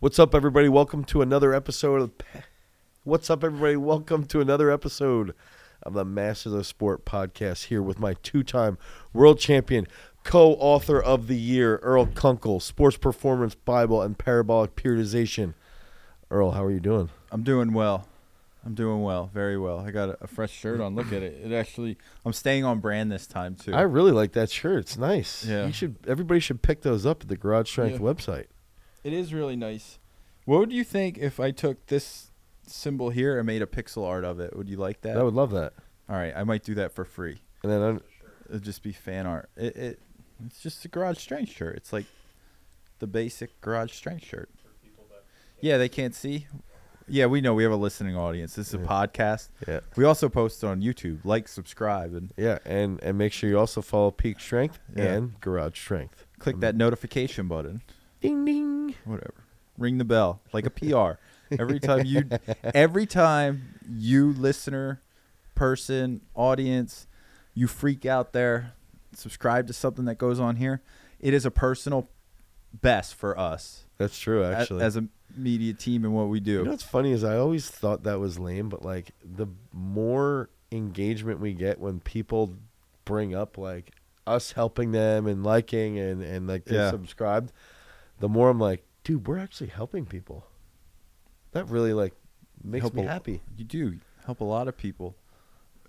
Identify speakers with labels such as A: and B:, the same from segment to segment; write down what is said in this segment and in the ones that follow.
A: What's up, everybody? Welcome to another episode of. What's up, everybody? Welcome to another episode of the Masters of Sport podcast. Here with my two-time world champion, co-author of the year, Earl Kunkel, Sports Performance Bible and Parabolic Periodization. Earl, how are you doing?
B: I'm doing well. I'm doing well, very well. I got a, a fresh shirt on. Look at it. It actually, I'm staying on brand this time too.
A: I really like that shirt. It's nice.
B: Yeah.
A: You should. Everybody should pick those up at the Garage Strength
B: Yeah.
A: website.
B: It is really nice. What would you think if I took this symbol here and made a pixel art of it? Would you like that?
A: I would love that.
B: All right, I might do that for free.
A: And then I'm,
B: It'd just be fan art. It, it it's just a garage strength shirt. It's like the basic garage strength shirt. Yeah, they can't see. Yeah, we know we have a listening audience. This is a podcast.
A: yeah,
B: We also post on YouTube. Like, subscribe, and
A: yeah, and and make sure you also follow Peak Strength
B: Yeah.
A: and Garage Strength.
B: click
A: Um,
B: that notification button.
A: Ding ding.
B: Whatever. Ring the bell like a PR. every time you every time you listener, person, audience, you freak out there, subscribe to something that goes on here, it is a personal best for us
A: That's true, actually.
B: as a media team and what we do.
A: You know what's funny is I always thought that was lame, but like the more engagement we get when people bring up like us helping them and liking and and like they
B: Yeah.
A: subscribed, the more I'm like, dude, we're actually helping people. That really like makes
B: Help
A: me
B: a-
A: happy.
B: You do help a lot of people.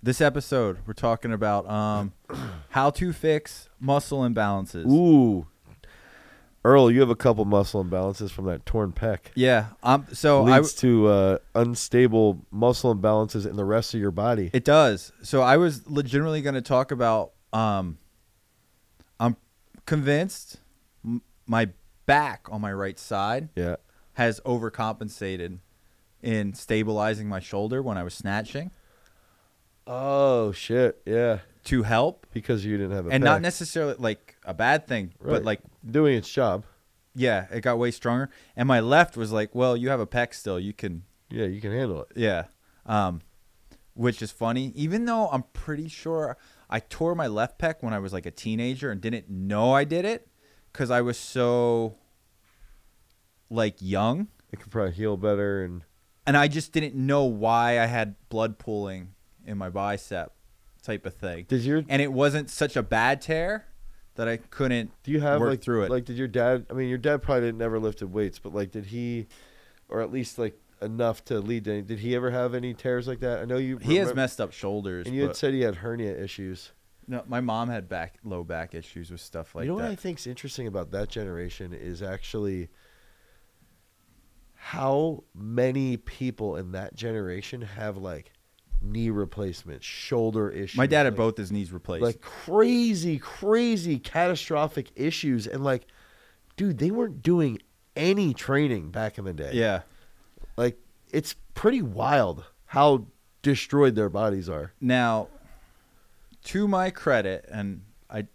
B: This episode, we're talking about um, how to fix muscle imbalances.
A: Ooh, Earl, you have a couple muscle imbalances from that torn pec.
B: Yeah. Um. So I,
A: leads to uh, unstable muscle imbalances in the rest of your body.
B: It does. So I was legitimately going to talk about. Um, I'm convinced m- my back on my right side
A: yeah.
B: has overcompensated in stabilizing my shoulder when I was snatching
A: Oh shit! Yeah,
B: to help,
A: because you didn't have a
B: and not necessarily like a bad thing,
A: Right.
B: but like
A: doing its job.
B: yeah, it got way stronger. And my left was like, well, you have a pec still, you can
A: Yeah, you can handle it.
B: Yeah. Um, which is funny, even though I'm pretty sure I tore my left pec when I was like a teenager and didn't know I did it because I was so like young
A: It could probably heal better, and
B: and I just didn't know why I had blood pooling in my bicep type of thing.
A: did your
B: And it wasn't such a bad tear that I couldn't
A: do you have
B: work
A: like
B: through it.
A: Like, did your dad? I mean, your dad probably didn't never lifted weights, but like, did he, or at least like enough to lead to? Any, did he ever have any tears like that? I know you.
B: he has messed up shoulders.
A: and you had said he had hernia issues.
B: no, my mom had back low back issues with stuff like that.
A: you know
B: that.
A: what I think's interesting about that generation is actually how many people in that generation have like knee replacements, shoulder issues.
B: my dad had
A: like-
B: both his knees replaced.
A: like crazy, crazy catastrophic issues, and like, dude, they weren't doing any training back in the day.
B: yeah.
A: like it's pretty wild how destroyed their bodies are.
B: Now, to my credit, and I,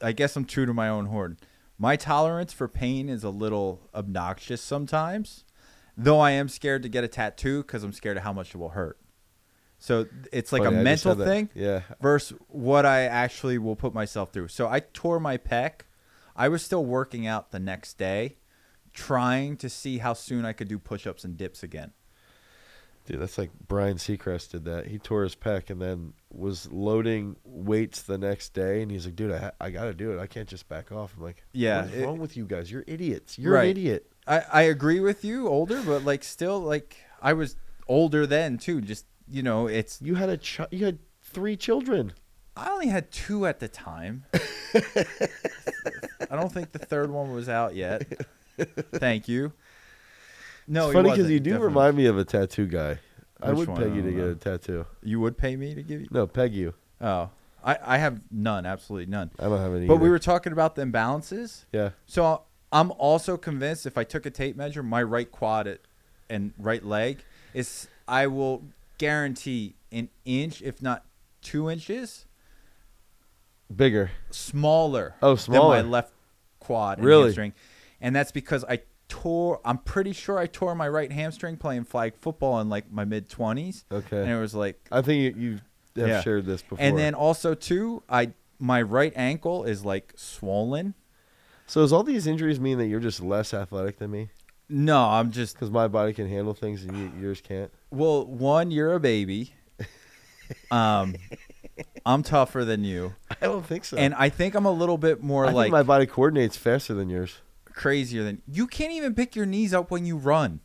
B: I guess I'm true to my own horn. My tolerance for pain is a little obnoxious sometimes, though I am scared to get a tattoo because I'm scared of how much it will hurt. So it's like
A: Funny,
B: a
A: I just
B: mental
A: had that-
B: thing
A: Yeah,
B: versus what I actually will put myself through. So I tore my pec. I was still working out the next day, trying to see how soon I could do push-ups and dips again.
A: Dude, that's like Brian Seacrest did that. He tore his pec and then was loading weights the next day, and he's like, "Dude, I, I got to do it. I can't just back off." I'm like,
B: Yeah,
A: what's wrong with you guys? You're idiots. You're
B: Right.
A: an idiot."
B: I, I agree with you, older, but like still like I was older then too. Just you know, it's
A: You had a ch- you had three children.
B: I only had two at the time. I don't think the third one was out yet. Thank you. No,
A: it's funny because you do
B: definitely.
A: remind me of a tattoo guy. I
B: Which
A: would
B: one? I
A: you to get
B: know.
A: a tattoo.
B: You would pay me to give you?
A: No, peg you.
B: Oh, I I have none, absolutely none.
A: I don't have any.
B: But we were talking about the imbalances.
A: yeah.
B: So I'm also convinced if I took a tape measure, my right quad and right leg is I will guarantee an inch, if not two inches,
A: Bigger.
B: smaller.
A: Oh, smaller.
B: Than my left quad and
A: Really?
B: hamstring, and that's because I tore. I'm pretty sure I tore my right hamstring playing flag football in like my mid twenties,
A: Okay.
B: and it was like
A: I think you, you have
B: Yeah.
A: shared this before.
B: And then also too, I my right ankle is like swollen.
A: so does all these injuries mean that you're just less athletic than me?
B: No, I'm just
A: Because my body can handle things and you, yours can't.
B: well. One, you're a baby. Um, I'm tougher than you,
A: I don't think so.
B: and I think I'm a little bit more
A: I
B: like
A: think my body coordinates faster than yours.
B: Crazier than you. Can't even pick your knees up when you run.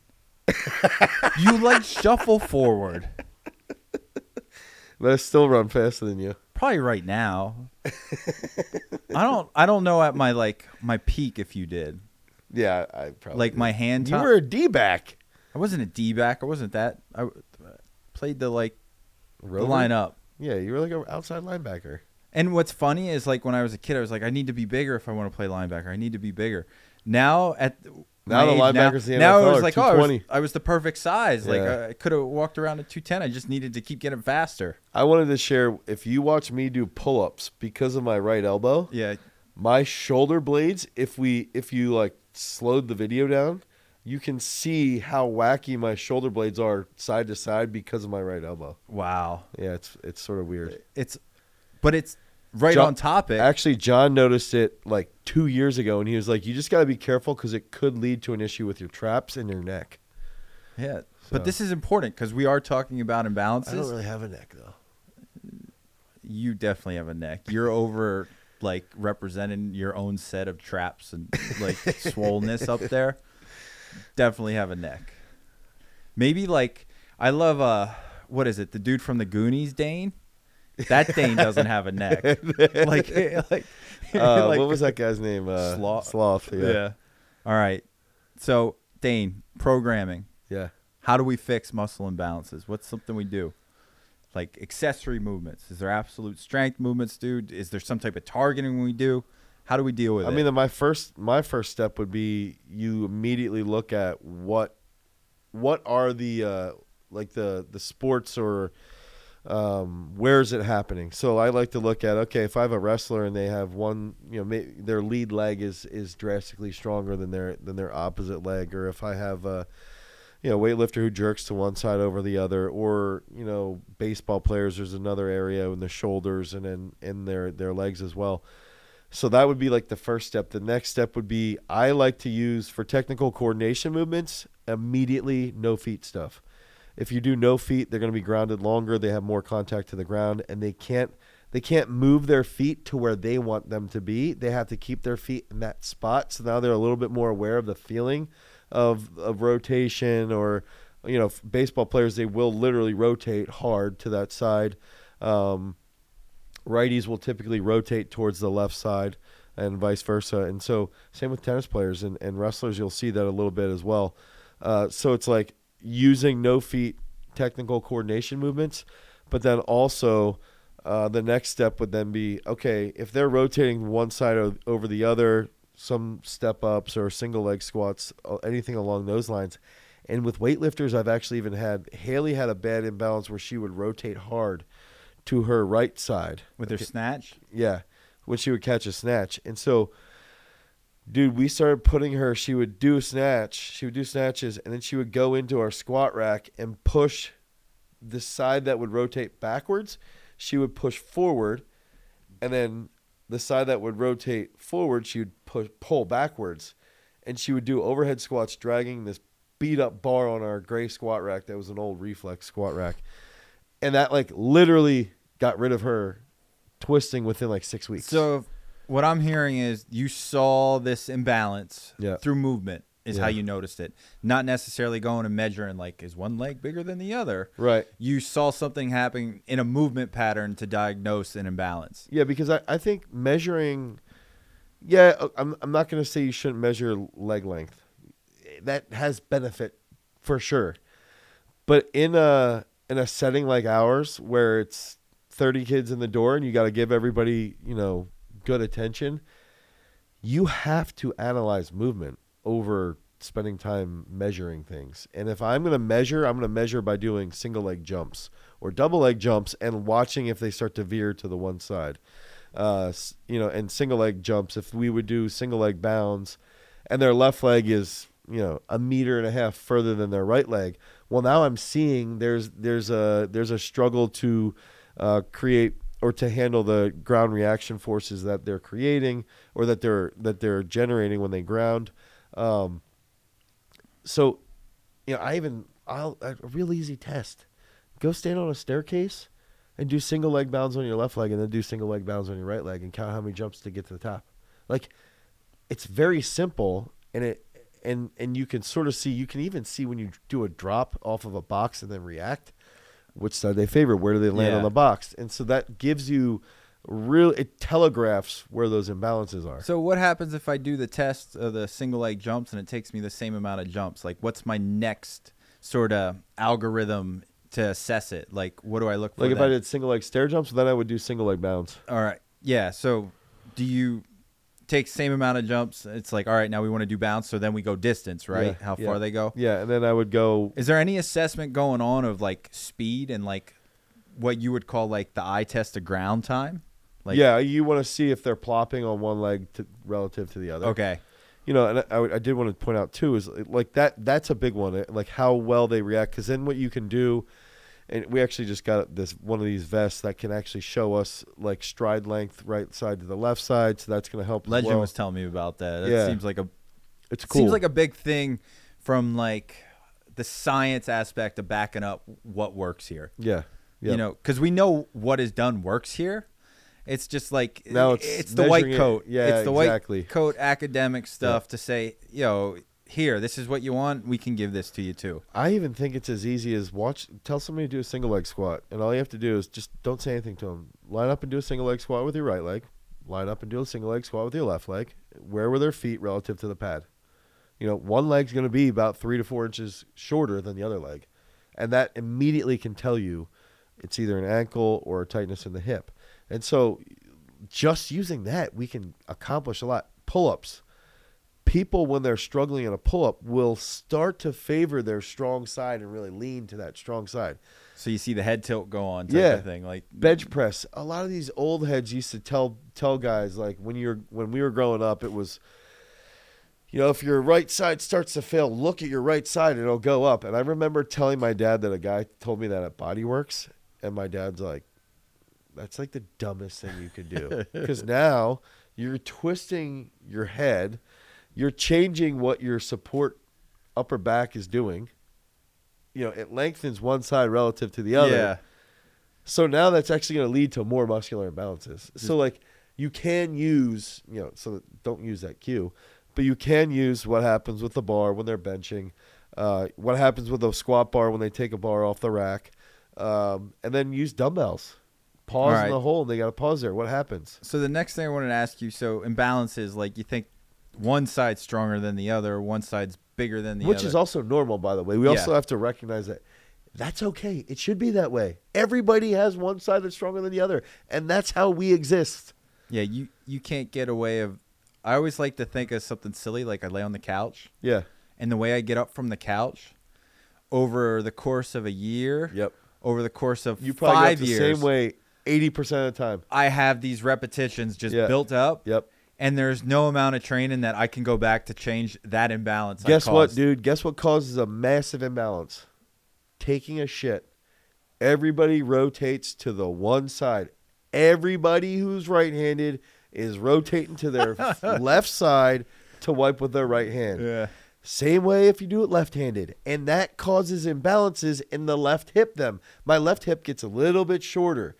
B: you like shuffle forward.
A: But I still run faster than you.
B: Probably right now. I don't. I don't know at my like my peak if you did.
A: Yeah, I probably
B: Like
A: did.
B: my hand.
A: You
B: top-
A: were a D back.
B: I wasn't a D back. I wasn't that. I played the like the
A: Rover?
B: line up.
A: Yeah, you were like an outside linebacker.
B: And what's funny is like when I was a kid, I was like, I need to be bigger if I want to play linebacker. I need to be bigger. Now at
A: Now the linebackers
B: now,
A: NFL
B: it was like, oh, I was, I was the perfect size. Like
A: Yeah.
B: I could have walked around at two ten. I just needed to keep getting faster.
A: I wanted to share if you watch me do pull-ups because of my right elbow,
B: Yeah,
A: my shoulder blades, if we if you like slowed the video down, you can see how wacky my shoulder blades are side to side because of my right elbow.
B: wow.
A: Yeah, it's it's sort of weird.
B: It's, but it's right
A: John-
B: on topic.
A: Actually, John noticed it like 2 years ago and he was like, "You just got to be careful cuz it could lead to an issue with your traps and your neck."
B: yeah,
A: So-
B: but this is important because we are talking about imbalances.
A: I don't really have a neck though.
B: you definitely have a neck. You're over like representing your own set of traps and like swollenness up there. Definitely have a neck. Maybe like I love uh what is it? The dude from the Goonies, Dane. That Dane doesn't have a neck. like like,
A: Uh,
B: like-
A: what was that guy's name? Uh,
B: Sloth.
A: Sloth. Yeah.
B: Yeah. All right. So Dane, programming.
A: Yeah.
B: How do we fix muscle imbalances? What's something we do? Like accessory movements. Is there absolute strength movements, dude? Is there some type of targeting we do? How do we deal with
A: I
B: it?
A: I mean, my first my first step would be you immediately look at what what are the uh, like the the sports or um, where is it happening. So I like to look at okay, if I have a wrestler and they have one, you know, may, their lead leg is is drastically stronger than their than their opposite leg, or if I have a you know weightlifter who jerks to one side over the other, or you know baseball players, there's another area in the shoulders and in in their their legs as well. So that would be like the first step. The next step would be I like to use for technical coordination movements immediately no feet stuff. If you do no feet, they're going to be grounded longer. They have more contact to the ground, and they can't they can't move their feet to where they want them to be. They have to keep their feet in that spot. So now they're a little bit more aware of the feeling of of rotation or you know baseball players they will literally rotate hard to that side. Um, righties will typically rotate towards the left side and vice versa. And so, same with tennis players and, and wrestlers, you'll see that a little bit as well. Uh, so, it's like using no feet technical coordination movements, but then also uh, the next step would then be okay, if they're rotating one side o- over the other, some step ups or single leg squats, uh, anything along those lines. And with weightlifters, I've actually even had Haley had a bad imbalance where she would rotate hard to her right side
B: with their snatch.
A: yeah, when she would catch a snatch. And so, dude, we started putting her, she would do snatch, she would do snatches, and then she would go into our squat rack and push the side that would rotate backwards. She would push forward, and then the side that would rotate forward, she would push, pull backwards. And she would do overhead squats, dragging this beat up bar on our gray squat rack that was an old reflex squat rack. And that, like, literally got rid of her twisting within like six weeks.
B: So what I'm hearing is you saw this imbalance
A: Yeah.
B: through movement is how you noticed it. Not necessarily going and measuring like is one leg bigger than the other.
A: right.
B: You saw something happening in a movement pattern to diagnose an imbalance.
A: Yeah, because I, I think measuring, yeah, uh, I'm, I'm not going to say you shouldn't measure leg length. That has benefit for sure. But in a in a setting like ours where it's 30 kids in the door and you got to give everybody, you know, good attention, you have to analyze movement over spending time measuring things. And if I'm going to measure, I'm going to measure by doing single leg jumps or double leg jumps and watching if they start to veer to the one side. Uh, you know, and single leg jumps, if we would do single leg bounds and their left leg is, you know, a meter and a half further than their right leg, well now I'm seeing there's there's a there's a struggle to uh, create or to handle the ground reaction forces that they're creating or that they're that they're generating when they ground. Um, so, you know, I even I'll a real easy test. Go stand on a staircase and do single leg bounds on your left leg and then do single leg bounds on your right leg and count how many jumps to get to the top. Like it's very simple and it and and you can sort of see you can even see when you do a drop off of a box and then react which side they favor, where do they land
B: Yeah.
A: on the box. And so that gives you real it telegraphs where those imbalances are.
B: So what happens if I do the test of the single leg jumps and it takes me the same amount of jumps? Like, what's my next sort of algorithm to assess it? Like, what do I look for?
A: like if I did single leg stair jumps, then I would do single leg bounds.
B: All right. Yeah. So do you take same amount of jumps? It's like, all right, now we want to do bounce. So then we go distance, right?
A: Yeah,
B: How
A: yeah.
B: far they go.
A: Yeah, and then I would go
B: Is there any assessment going on of like speed and like what you would call like the eye test of ground time? Like,
A: yeah, you want to see if they're plopping on one leg to, relative to the other.
B: Okay.
A: You know, and I, I did want to point out too is like that. That's a big one. eh, Like how well they react. Because then what you can do, and we actually just got this one of these vests that can actually show us like stride length right side to the left side. So that's going to help.
B: Legend
A: well.
B: was telling me about that. That
A: Yeah.
B: seems like a
A: It's cool.
B: seems like a big thing from like the science aspect of backing up what works here.
A: yeah. Yeah.
B: You know, because we know what is done works here. It's just like
A: Now it's it's
B: the white
A: measuring it-
B: coat.
A: yeah,
B: it's the
A: exactly.
B: white coat academic stuff to say, yo, here, this is what you want. We can give this to you too.
A: I even think it's as easy as watch. Tell somebody to do a single leg squat, and all you have to do is just don't say anything to them. Line up and do a single leg squat with your right leg. Line up and do a single leg squat with your left leg. Where were their feet relative to the pad? You know, one leg's going to be about three to four inches shorter than the other leg, and that immediately can tell you it's either an ankle or a tightness in the hip. And so, just using that, we can accomplish a lot. Pull ups people when they're struggling in a pull-up will start to favor their strong side and really lean to that strong side
B: So you see the head tilt go on type
A: Yeah.
B: of thing. Like
A: bench press a lot of these old heads used to tell tell guys like when you're when we were growing up it was you know if your right side starts to fail look at your right side and it'll go up and i remember telling my dad that a guy told me that at bodyworks and my dad's like that's like the dumbest thing you could do because now you're twisting your head you're changing what your support upper back is doing you know it lengthens one side relative to the other
B: Yeah.
A: so now that's actually going to lead to more muscular imbalances. So like you can use, you know, so don't use that cue, but you can use what happens with the bar when they're benching, uh, what happens with the squat bar when they take a bar off the rack, um, and then use dumbbells. Pause
B: right.
A: in the hole and they got to pause there. What happens?
B: So the next thing I wanted to ask you, so imbalances, like you think one side's stronger than the other, one side's bigger than the
A: Which
B: other.
A: Which is also normal, by the way. We
B: Yeah.
A: also have to recognize that that's okay. It should be that way. Everybody has one side that's stronger than the other, and that's how we exist.
B: yeah, you you can't get away of. I always like to think of something silly, like I lay on the couch,
A: Yeah.
B: and the way I get up from the couch, over the course of a year,
A: Yep.
B: over the course of
A: You probably
B: five
A: the
B: years,
A: same way 80% of the time.
B: I have these repetitions just
A: Yeah.
B: built up.
A: Yep.
B: And there's no amount of training that I can go back to change that imbalance. I
A: Guess what, dude? Guess what causes a massive imbalance? Taking a shit. Everybody rotates to the one side. Everybody who's right-handed is rotating to their left side to wipe with their right hand.
B: Yeah.
A: Same way if you do it left-handed, and that causes imbalances in the left hip. Them, my left hip gets a little bit shorter.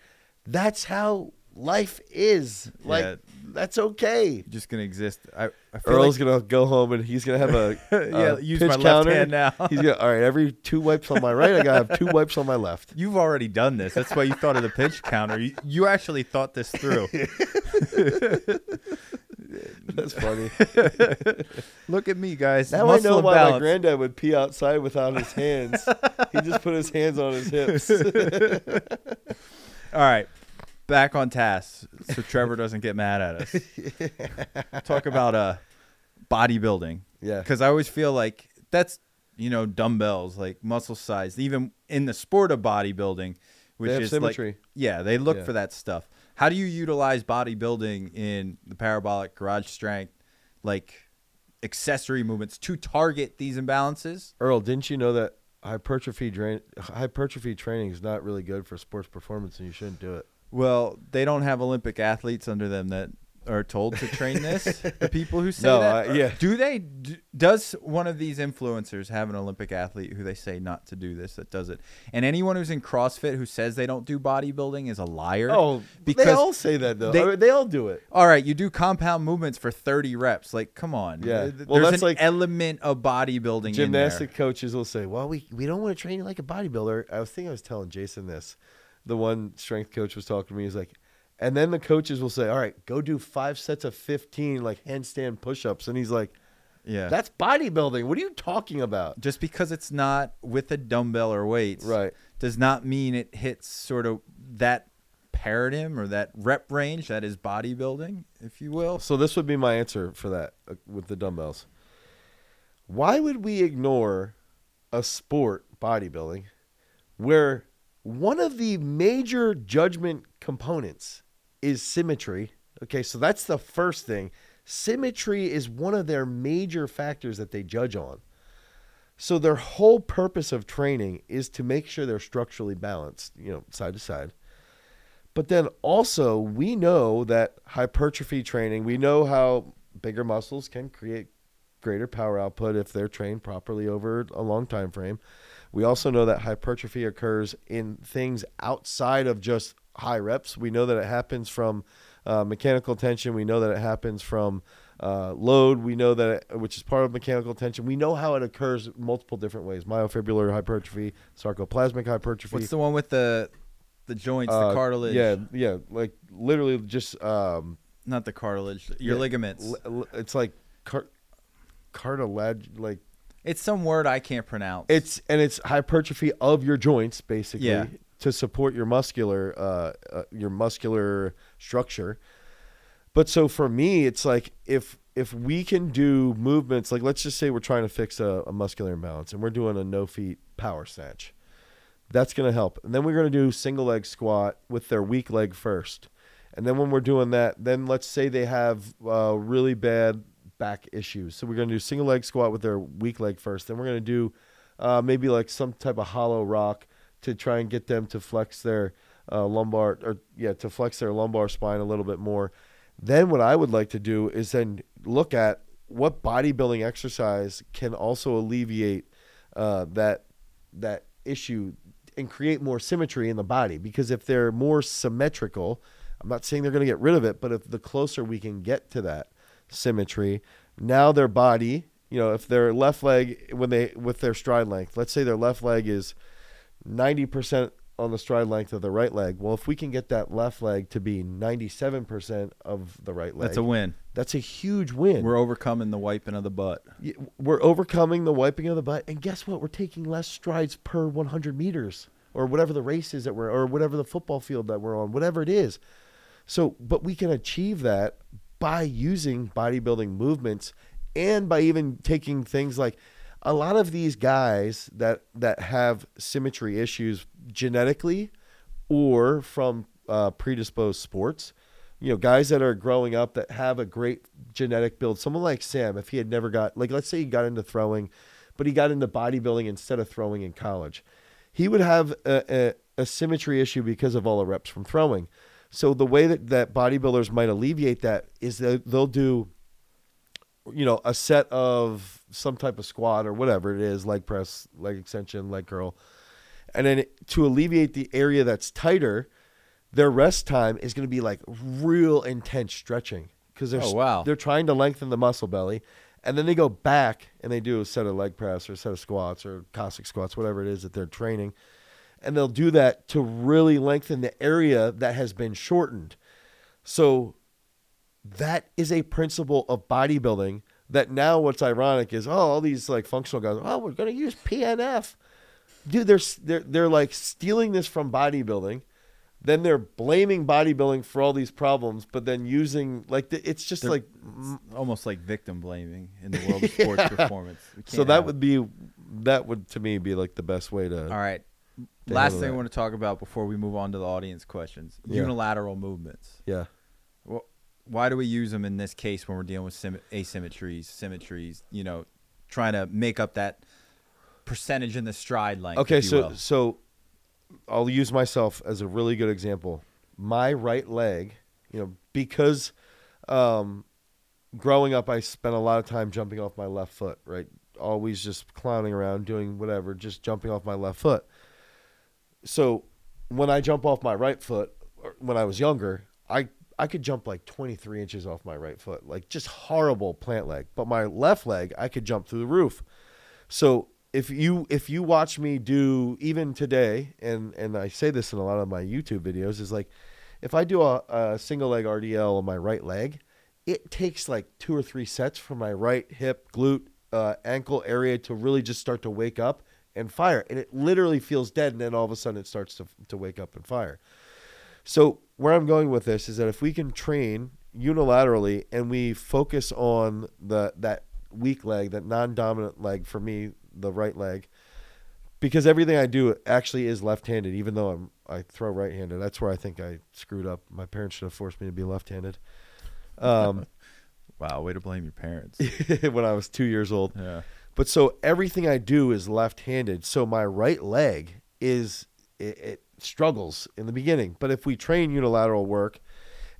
A: That's how life is. Like
B: Yeah.
A: That's okay.
B: Just gonna exist. I, I feel
A: Earl's
B: like,
A: gonna go home and he's gonna have a,
B: Yeah,
A: a
B: use
A: pitch
B: my left hand now.
A: he's gonna all right. Every two wipes on my right, I gotta have two wipes on my left.
B: You've already done this. That's why you thought of the pitch counter. You, you actually thought this through.
A: That's funny.
B: Look at me, guys.
A: now I know
B: and
A: why my granddad would pee outside without his hands. he just put his hands on his hips.
B: All right, back on task, so Trevor doesn't get mad at us. Talk about uh, bodybuilding.
A: yeah,
B: because I always feel like that's you know dumbbells like muscle size even in the sport of bodybuilding which is
A: symmetry.
B: like yeah they look
A: Yeah.
B: for that stuff how do you utilize bodybuilding in the parabolic garage strength like accessory movements to target these imbalances
A: Earl, didn't you know that hypertrophy drain, hypertrophy training is not really good for sports performance, and you shouldn't do it.
B: Well they don't have olympic athletes under them that are told to train this? the people who say
A: No,
B: that,
A: uh, yeah.
B: Do they? d does one of these influencers have an Olympic athlete who they say not to do this that does it? And anyone who's in CrossFit who says they don't do bodybuilding is a liar.
A: Oh,
B: because
A: they all say that though.
B: they-
A: I mean, they all do it.
B: all right, you do compound movements for 30 reps. Like, come on.
A: Yeah.
B: Th-
A: Well,
B: There's
A: that's
B: an
A: like-
B: element of bodybuilding
A: Gymnastic coaches will say, "Well, we we don't want to train you like a bodybuilder." I was thinking I was telling Jason this. The one strength coach was talking to me. He's like, and then the coaches will say, "All right, go do five sets of fifteen like handstand push-ups," and he's like.
B: Yeah.
A: "That's bodybuilding. What are you talking about?"
B: Just because it's not with a dumbbell or weights
A: Right.
B: does not mean it hits sort of that paradigm or that rep range that is bodybuilding, if you will.
A: So this would be my answer for that uh, with the dumbbells. Why would we ignore a sport, bodybuilding, where one of the major judgment components is symmetry? Okay, so that's the first thing. Symmetry is one of their major factors that they judge on. So their whole purpose of training is to make sure they're structurally balanced, you know, side to side. But then also, we know that hypertrophy training, we know how bigger muscles can create greater power output if they're trained properly over a long time frame. We also know that hypertrophy occurs in things outside of just high reps. We know that it happens from uh, mechanical tension. We know that it happens from uh, load. We know that, it, which is part of mechanical tension. We know how it occurs multiple different ways: myofibrillar hypertrophy, sarcoplasmic hypertrophy.
B: What's the one with the the joints,
A: Uh,
B: the cartilage?
A: Yeah, yeah, like literally just um,
B: Not the cartilage, your
A: Yeah,
B: ligaments.
A: l- l- it's like car- cartilage, like
B: It's some word I can't pronounce.
A: it's and it's hypertrophy of your joints basically
B: Yeah.
A: to support your muscular uh, uh your muscular structure. But so for me, it's like if if we can do movements like let's just say we're trying to fix a, a muscular imbalance and we're doing a no feet power snatch, that's gonna help. And then we're gonna do single leg squat with their weak leg first. And then when we're doing that, then let's say they have uh, really bad back issues. So we're going to do single leg squat with their weak leg first. Then we're going to do uh, maybe like some type of hollow rock to try and get them to flex their uh, lumbar or yeah to flex their lumbar spine a little bit more. Then what I would like to do is then look at what bodybuilding exercise can also alleviate uh, that that issue and create more symmetry in the body. Because if they're more symmetrical, I'm not saying they're going to get rid of it, but if the closer we can get to that symmetry, now their body, you know, if their left leg when they with their stride length, let's say their left leg is 90% on the stride length of the right leg. Well, if we can get that left leg to be 97% of the right leg,
B: That's a win.
A: that's a huge win.
B: We're overcoming the wiping of the butt.
A: We're overcoming the wiping of the butt and guess what we're taking less strides per 100 meters or whatever the race is that we're or whatever the football field that we're on whatever it is so but we can achieve that by using bodybuilding movements and by even taking things like a lot of these guys that that have symmetry issues genetically or from uh, predisposed sports you know guys that are growing up that have a great genetic build. Someone like sam if he had never got like let's say he got into throwing but he got into bodybuilding instead of throwing in college he would have a, a, a symmetry issue because of all the reps from throwing so the way that, that bodybuilders might alleviate that is that they'll do you know a set of some type of squat or whatever it is leg press leg extension leg curl. And then to alleviate the area that's tighter their rest time is going to be like real intense stretching. Because they're
B: Oh, wow.
A: they're trying to lengthen the muscle belly and then they go back and they do a set of leg press or a set of squats or Cossack squats whatever it is that they're training and they'll do that to really lengthen the area that has been shortened so that is a principle of bodybuilding that now what's ironic is oh all these like functional guys oh we're going to use PNF dude they're they're they're like stealing this from bodybuilding then they're blaming bodybuilding for all these problems but then using like the, it's just
B: They're-
A: like
B: It's almost like victim blaming in the world of sports
A: Yeah.
B: performance.
A: So that would be that would to me be like the best way to
B: All right.
A: To
B: Last thing I want to talk about before we move on to the audience questions:
A: Yeah.
B: unilateral movements.
A: yeah Well,
B: Why do we use them in this case when we're dealing with sym- asymmetries, symmetries? You know, trying to make up that percentage in the stride length.
A: Okay, so
B: will.
A: so I'll use myself as a really good example. My right leg, you know, because Um, growing up, I spent a lot of time jumping off my left foot. Right, always just clowning around, doing whatever, just jumping off my left foot. So when I jump off my right foot, when I was younger, I I could jump like 23 inches off my right foot, like just horrible plant leg. But my left leg, I could jump through the roof. So if you if you watch me do even today, and and I say this in a lot of my YouTube videos, is like if I do a, a single leg RDL on my right leg, it takes like two or three sets for my right hip, glute, uh, ankle area to really just start to wake up and fire, and it literally feels dead, and then all of a sudden it starts to to wake up and fire. So where I'm going with this is that if we can train unilaterally and we focus on the that weak leg, that non-dominant leg for me, the right leg, because everything I do actually is left-handed, even though I'm I throw right-handed. That's where I think I screwed up. My parents should have forced me to be left-handed. Um,
B: Wow, way to blame your parents.
A: when I was two years old.
B: yeah.
A: But so everything I do is left-handed. So my right leg is it, it struggles in the beginning. But if we train unilateral work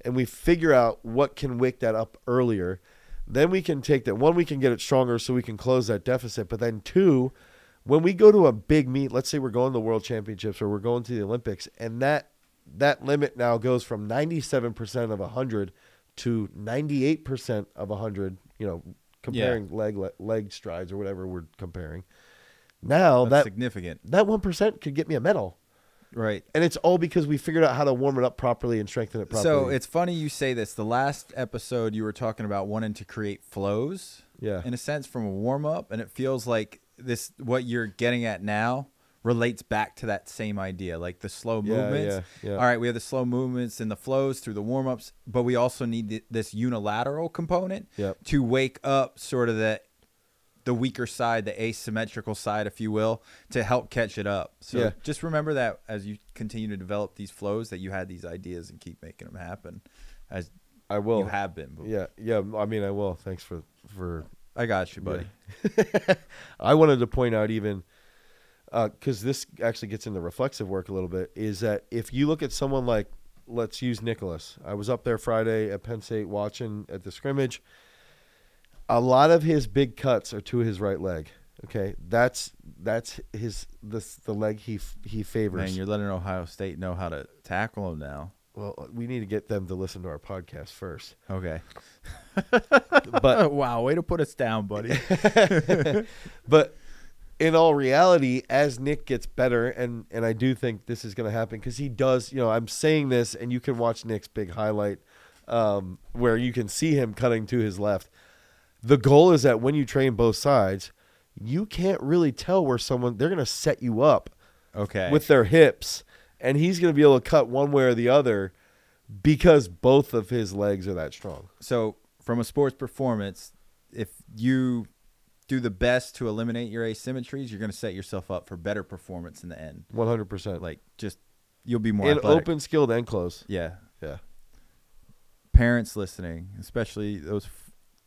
A: and we figure out what can wake that up earlier, then we can take that. One, we can get it stronger so we can close that deficit. But then two, when we go to a big meet, let's say we're going to the World Championships or we're going to the Olympics, and that that limit now goes from 97% of 100 to 98% of 100, you know, comparing leg leg strides or whatever we're comparing. Now
B: That's
A: that
B: significant.
A: that 1% could get me a medal.
B: Right.
A: And it's all because we figured out how to warm it up properly and strengthen it properly.
B: So it's funny you say this. The last episode you were talking about wanting to create flows
A: yeah.
B: in a sense from a warm up, and it feels like this what you're getting at now relates back to that same idea, like the slow
A: Yeah,
B: movements.
A: yeah, yeah.
B: All right, we have the slow movements and the flows through the warm ups, but we also need th- this unilateral component
A: Yep.
B: to wake up sort of the the weaker side, the asymmetrical side, if you will, to help catch it up. So just remember that as you continue to develop these flows, that you had these ideas and keep making them happen, as
A: I will.
B: you have been.
A: Yeah, yeah. I mean, I will. Thanks for for.
B: I got you, buddy.
A: I wanted to point out even Uh, because this actually gets into reflexive work a little bit. Is that if you look at someone like, let's use Nicholas. I was up there Friday at Penn State watching at the scrimmage. A lot of his big cuts are to his right leg. Okay, that's that's his this the leg he he favors.
B: Man, you're letting Ohio State know how to tackle him now.
A: well, we need to get them to listen to our podcast first.
B: Okay.
A: But
B: wow, way to put us down, buddy.
A: but in all reality, as Nick gets better, and and I do think this is going to happen because he does. You know, I'm saying this, and you can watch Nick's big highlight um, where you can see him cutting to his left. The goal is that when you train both sides, you can't really tell where someone they're going to set you up
B: Okay.
A: with their hips, and he's going to be able to cut one way or the other because both of his legs are that strong.
B: so from a sports performance, if you do the best to eliminate your asymmetries, you're going to set yourself up for better performance in the end.
A: One hundred percent.
B: Like just you'll be more
A: in
B: athletic.
A: open, skilled, and close.
B: Yeah.
A: Yeah.
B: Parents listening, especially those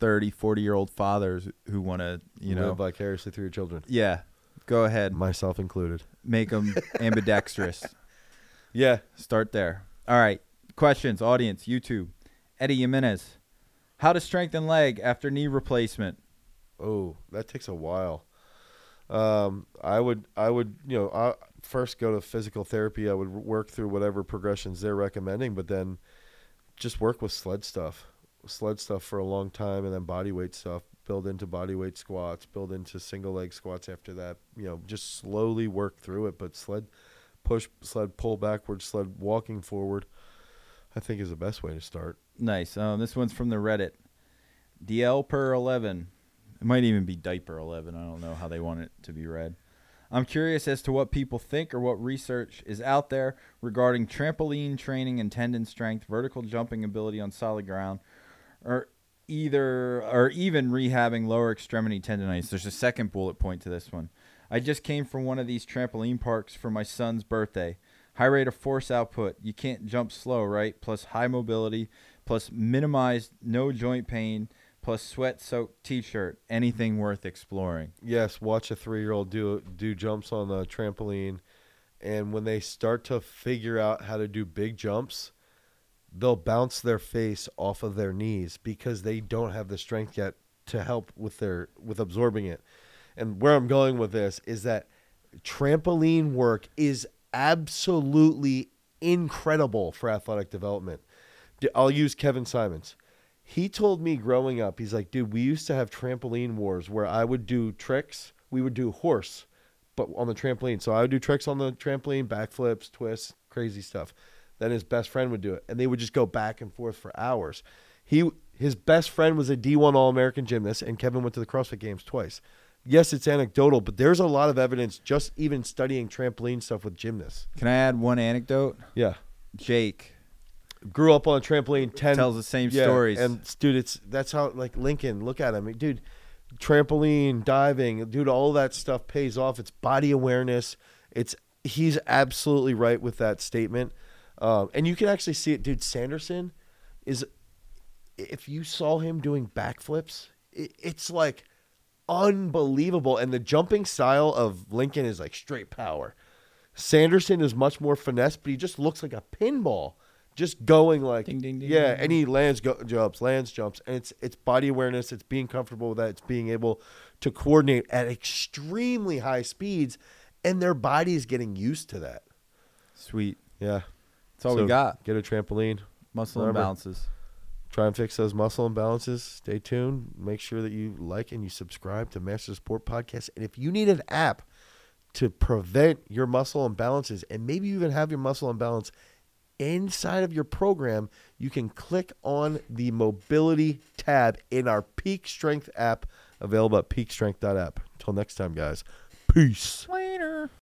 B: 30, 40 year old fathers who want to, you know,
A: live vicariously through your children,
B: yeah, go ahead,
A: myself included.
B: make them ambidextrous.
A: Yeah.
B: Start there. All right. Questions, audience, YouTube. Eddie Jimenez. How to strengthen leg after knee replacement.
A: Oh, that takes a while. Um, I would, I would, you know, I first go to physical therapy. I would work through whatever progressions they're recommending, but then just work with sled stuff, sled stuff for a long time, and then body weight stuff. Build into body weight squats. Build into single leg squats after that. You know, just slowly work through it. But sled push, sled pull backward, sled walking forward. I think is the best way to start.
B: Nice. Um, this one's from the Reddit. DL per 11. It might even be diaper 11. I don't know how they want it to be read. I'm curious as to what people think or what research is out there regarding trampoline training and tendon strength, vertical jumping ability on solid ground, or either or even rehabbing lower extremity tendonitis. There's a second bullet point to this one. I just came from one of these trampoline parks for my son's birthday. High rate of force output. You can't jump slow, right? Plus high mobility, plus minimized no joint pain, plus sweat soaked t shirt. Anything worth exploring.
A: Yes, watch a three year old do do jumps on the trampoline, and when they start to figure out how to do big jumps, they'll bounce their face off of their knees because they don't have the strength yet to help with their with absorbing it. And where I'm going with this is that trampoline work is absolutely incredible for athletic development. I'll use Kevin Simons. He told me growing up, he's like, dude, we used to have trampoline wars where I would do tricks. We would do horse, but on the trampoline. So I would do tricks on the trampoline, backflips, twists, crazy stuff. Then his best friend would do it, and they would just go back and forth for hours. He his best friend was a D1 All American gymnast, and Kevin went to the CrossFit Games twice. Yes, it's anecdotal, but there's a lot of evidence just even studying trampoline stuff with gymnasts.
B: Can I add one anecdote?
A: Yeah,
B: Jake
A: grew up on a trampoline. Ten
B: tells the same
A: yeah,
B: stories.
A: and dude, it's that's how like Lincoln. Look at him, dude. Trampoline, diving, dude. All that stuff pays off. It's body awareness. It's he's absolutely right with that statement, um, and you can actually see it, dude. Sanderson is if you saw him doing backflips, it, it's like unbelievable. And the jumping style of Lincoln is like straight power. Sanderson is much more finesse, but he just looks like a pinball, just going like
B: Ding, ding, ding,
A: yeah.
B: ding,
A: And he lands go, jumps, lands jumps, and it's it's body awareness. It's being comfortable with that. It's being able to coordinate at extremely high speeds, and their body is getting used to that.
B: Sweet.
A: Yeah,
B: That's all
A: So,
B: we got.
A: Get a trampoline.
B: Muscle
A: remember-
B: imbalances.
A: try and fix those muscle imbalances. Stay tuned. Make sure that you like and you subscribe to Master Sport Podcast. And if you need an app to prevent your muscle imbalances and maybe you even have your muscle imbalance inside of your program, you can click on the mobility tab in our Peak Strength app available at peakstrength.app. Until next time, guys. Peace.
B: Later.